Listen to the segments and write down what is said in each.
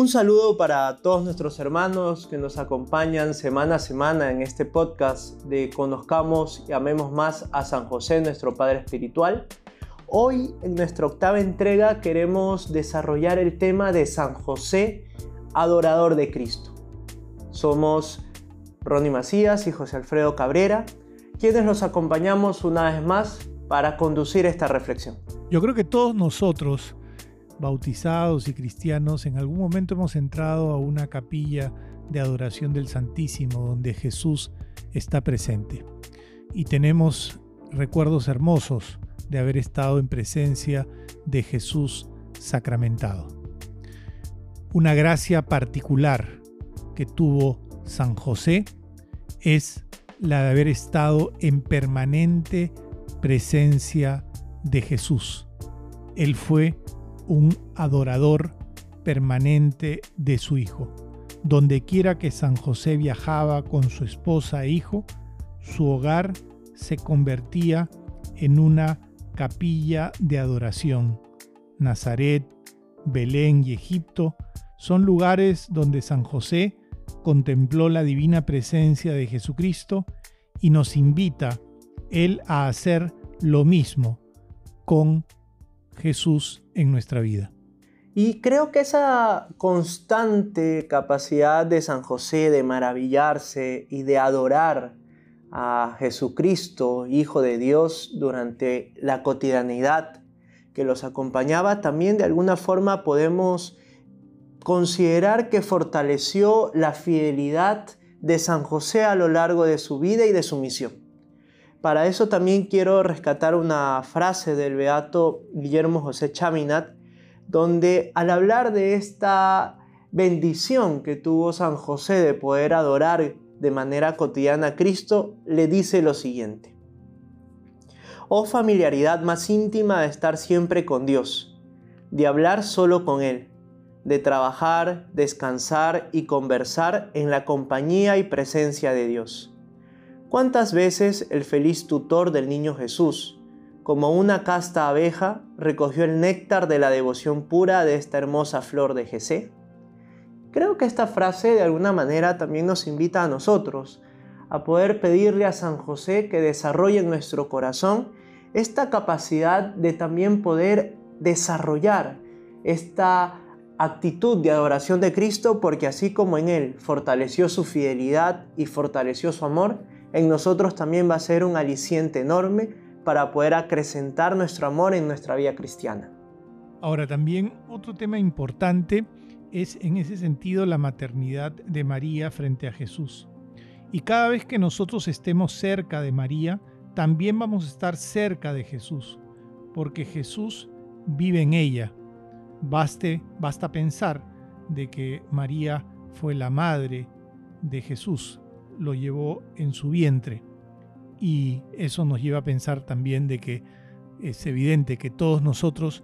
Un saludo para todos nuestros hermanos que nos acompañan semana a semana en este podcast de Conozcamos y Amemos más a San José, nuestro Padre Espiritual. Hoy en nuestra octava entrega queremos desarrollar el tema de San José, adorador de Cristo. Somos Ronnie Macías y José Alfredo Cabrera, quienes nos acompañamos una vez más para conducir esta reflexión. Yo creo que todos nosotros bautizados y cristianos, en algún momento hemos entrado a una capilla de adoración del Santísimo donde Jesús está presente. Y tenemos recuerdos hermosos de haber estado en presencia de Jesús sacramentado. Una gracia particular que tuvo San José es la de haber estado en permanente presencia de Jesús. Él fue un adorador permanente de su Hijo. Donde quiera que San José viajaba con su esposa e hijo, su hogar se convertía en una capilla de adoración. Nazaret, Belén y Egipto son lugares donde San José contempló la divina presencia de Jesucristo y nos invita él a hacer lo mismo con Jesús en nuestra vida. Y creo que esa constante capacidad de San José de maravillarse y de adorar a Jesucristo, Hijo de Dios, durante la cotidianidad que los acompañaba, también de alguna forma podemos considerar que fortaleció la fidelidad de San José a lo largo de su vida y de su misión. Para eso también quiero rescatar una frase del beato Guillermo José Chaminat, donde al hablar de esta bendición que tuvo San José de poder adorar de manera cotidiana a Cristo, le dice lo siguiente. Oh familiaridad más íntima de estar siempre con Dios, de hablar solo con Él, de trabajar, descansar y conversar en la compañía y presencia de Dios ¿Cuántas veces el feliz tutor del niño Jesús, como una casta abeja, recogió el néctar de la devoción pura de esta hermosa flor de Jesé? Creo que esta frase de alguna manera también nos invita a nosotros a poder pedirle a San José que desarrolle en nuestro corazón esta capacidad de también poder desarrollar esta actitud de adoración de Cristo, porque así como en Él fortaleció su fidelidad y fortaleció su amor, en nosotros también va a ser un aliciente enorme para poder acrecentar nuestro amor en nuestra vida cristiana. Ahora también otro tema importante es en ese sentido la maternidad de María frente a Jesús. Y cada vez que nosotros estemos cerca de María, también vamos a estar cerca de Jesús, porque Jesús vive en ella. Baste, basta pensar de que María fue la madre de Jesús, lo llevó en su vientre. Y eso nos lleva a pensar también de que es evidente que todos nosotros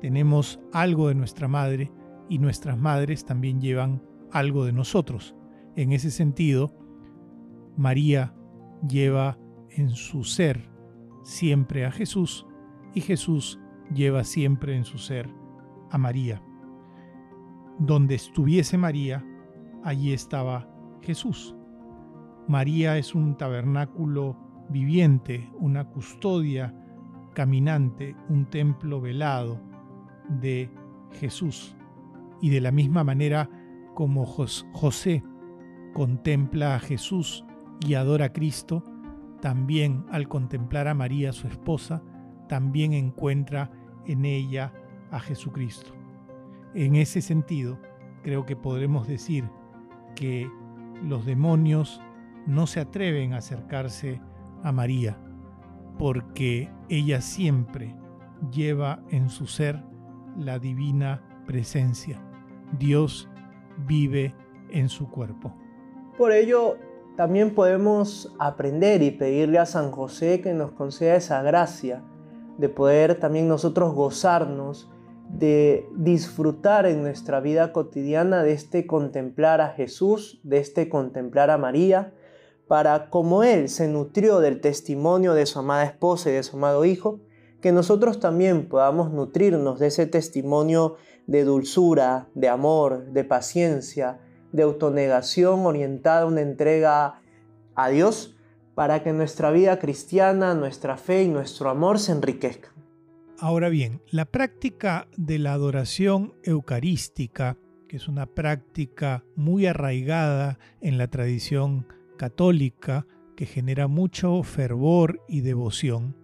tenemos algo de nuestra madre y nuestras madres también llevan algo de nosotros. En ese sentido, María lleva en su ser siempre a Jesús y Jesús lleva siempre en su ser a María. Donde estuviese María, allí estaba Jesús. María es un tabernáculo viviente, una custodia caminante, un templo velado de Jesús. Y de la misma manera como José contempla a Jesús y adora a Cristo, también al contemplar a María, su esposa, también encuentra en ella a Jesucristo. En ese sentido, creo que podremos decir que los demonios no se atreven a acercarse a María, porque ella siempre lleva en su ser la divina presencia. Dios vive en su cuerpo. Por ello, también podemos aprender y pedirle a San José que nos conceda esa gracia de poder también nosotros gozarnos, de disfrutar en nuestra vida cotidiana de este contemplar a Jesús, de este contemplar a María, para como Él se nutrió del testimonio de su amada esposa y de su amado Hijo, que nosotros también podamos nutrirnos de ese testimonio de dulzura, de amor, de paciencia, de autonegación orientada a una entrega a Dios para que nuestra vida cristiana, nuestra fe y nuestro amor se enriquezcan. Ahora bien, la práctica de la adoración eucarística, que es una práctica muy arraigada en la tradición católica, que genera mucho fervor y devoción,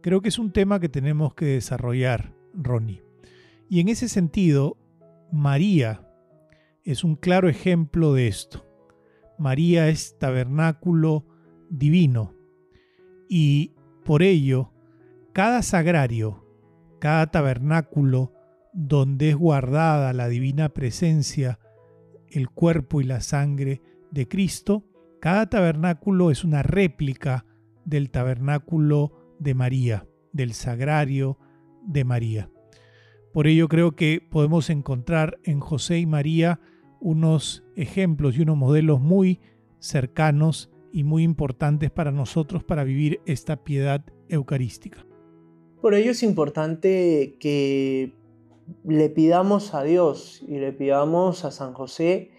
creo que es un tema que tenemos que desarrollar, Ronnie. Y en ese sentido, María es un claro ejemplo de esto. María es tabernáculo divino y por ello cada sagrario, cada tabernáculo donde es guardada la divina presencia, el cuerpo y la sangre de Cristo, cada tabernáculo es una réplica del tabernáculo de María, del sagrario de María. Por ello creo que podemos encontrar en José y María unos ejemplos y unos modelos muy cercanos y muy importantes para nosotros para vivir esta piedad eucarística. Por ello es importante que le pidamos a Dios y le pidamos a San José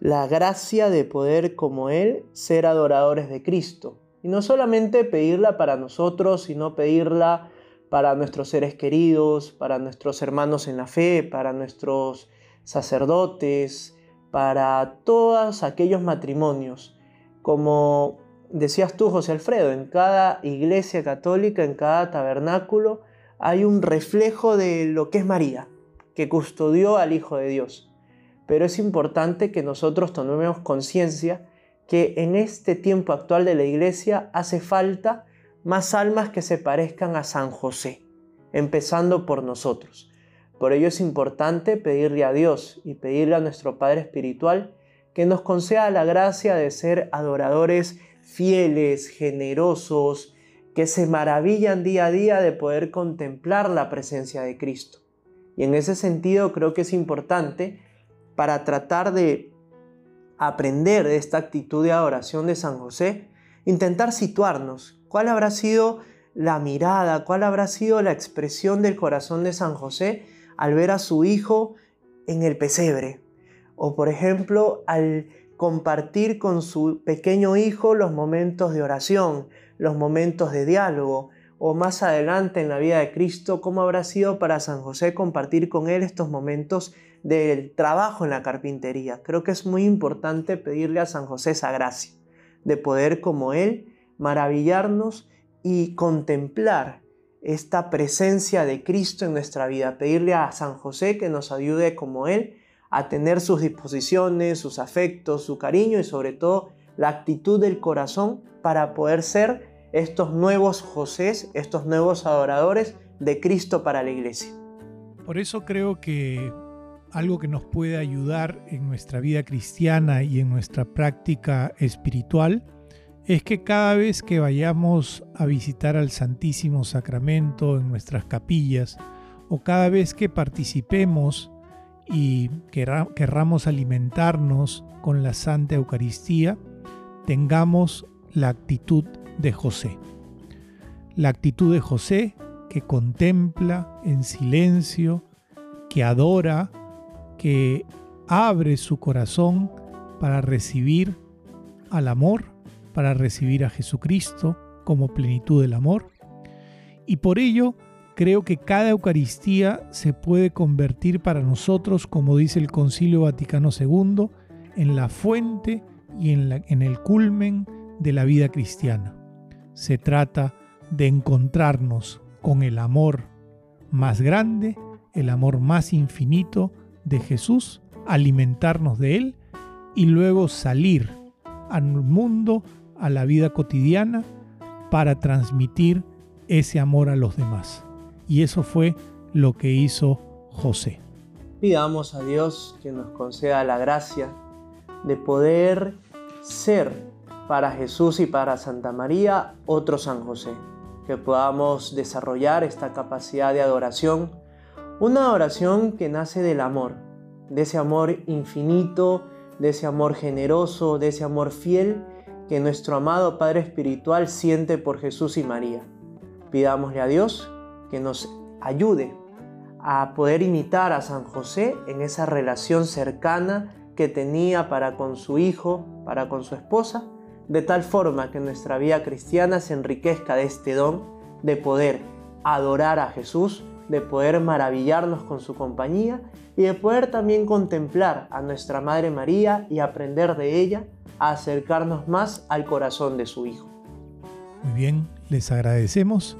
la gracia de poder como Él ser adoradores de Cristo. Y no solamente pedirla para nosotros, sino pedirla para nuestros seres queridos, para nuestros hermanos en la fe, para nuestros sacerdotes, para todos aquellos matrimonios. Como decías tú, José Alfredo, en cada iglesia católica, en cada tabernáculo, hay un reflejo de lo que es María, que custodió al Hijo de Dios. Pero es importante que nosotros tomemos conciencia que en este tiempo actual de la iglesia hace falta más almas que se parezcan a San José, empezando por nosotros. Por ello es importante pedirle a Dios y pedirle a nuestro Padre Espiritual que nos conceda la gracia de ser adoradores fieles, generosos, que se maravillan día a día de poder contemplar la presencia de Cristo. Y en ese sentido creo que es importante para tratar de aprender de esta actitud de adoración de San José, intentar situarnos cuál habrá sido la mirada, cuál habrá sido la expresión del corazón de San José al ver a su hijo en el pesebre. O por ejemplo, al compartir con su pequeño hijo los momentos de oración, los momentos de diálogo, o más adelante en la vida de Cristo, cómo habrá sido para San José compartir con él estos momentos del trabajo en la carpintería. Creo que es muy importante pedirle a San José esa gracia, de poder como él maravillarnos y contemplar esta presencia de Cristo en nuestra vida. Pedirle a San José que nos ayude como Él a tener sus disposiciones, sus afectos, su cariño y sobre todo la actitud del corazón para poder ser estos nuevos Josés, estos nuevos adoradores de Cristo para la iglesia. Por eso creo que algo que nos puede ayudar en nuestra vida cristiana y en nuestra práctica espiritual es que cada vez que vayamos a visitar al Santísimo Sacramento en nuestras capillas, o cada vez que participemos y querramos alimentarnos con la Santa Eucaristía, tengamos la actitud de José. La actitud de José que contempla en silencio, que adora, que abre su corazón para recibir al amor para recibir a Jesucristo como plenitud del amor. Y por ello creo que cada Eucaristía se puede convertir para nosotros, como dice el Concilio Vaticano II, en la fuente y en, en el culmen de la vida cristiana. Se trata de encontrarnos con el amor más grande, el amor más infinito de Jesús, alimentarnos de Él y luego salir al mundo a la vida cotidiana para transmitir ese amor a los demás. Y eso fue lo que hizo José. Pidamos a Dios que nos conceda la gracia de poder ser para Jesús y para Santa María otro San José, que podamos desarrollar esta capacidad de adoración, una adoración que nace del amor, de ese amor infinito, de ese amor generoso, de ese amor fiel que nuestro amado Padre Espiritual siente por Jesús y María. Pidámosle a Dios que nos ayude a poder imitar a San José en esa relación cercana que tenía para con su hijo, para con su esposa, de tal forma que nuestra vida cristiana se enriquezca de este don de poder adorar a Jesús, de poder maravillarnos con su compañía y de poder también contemplar a nuestra Madre María y aprender de ella a acercarnos más al corazón de su Hijo. Muy bien, les agradecemos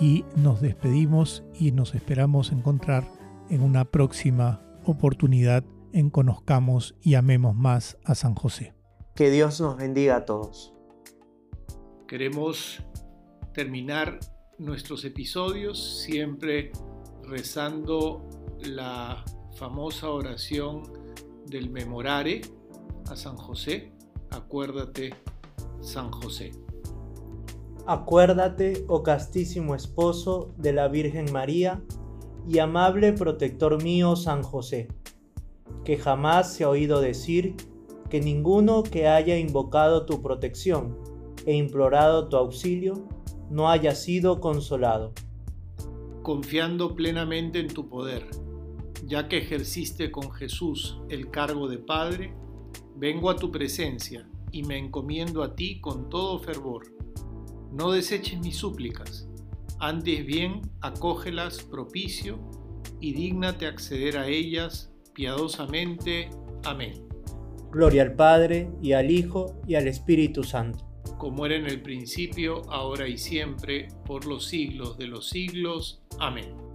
y nos despedimos y nos esperamos encontrar en una próxima oportunidad en Conozcamos y Amemos más a San José. Que Dios nos bendiga a todos. Queremos terminar nuestros episodios siempre rezando la famosa oración del memorare a San José. Acuérdate, San José. Acuérdate, oh castísimo esposo de la Virgen María y amable protector mío San José, que jamás se ha oído decir que ninguno que haya invocado tu protección e implorado tu auxilio no haya sido consolado. Confiando plenamente en tu poder, ya que ejerciste con Jesús el cargo de Padre, vengo a tu presencia y me encomiendo a ti con todo fervor no deseches mis súplicas, antes bien acógelas propicio y dígnate acceder a ellas piadosamente. Amén. Gloria al Padre, y al Hijo, y al Espíritu Santo. Como era en el principio, ahora y siempre, por los siglos de los siglos. Amén.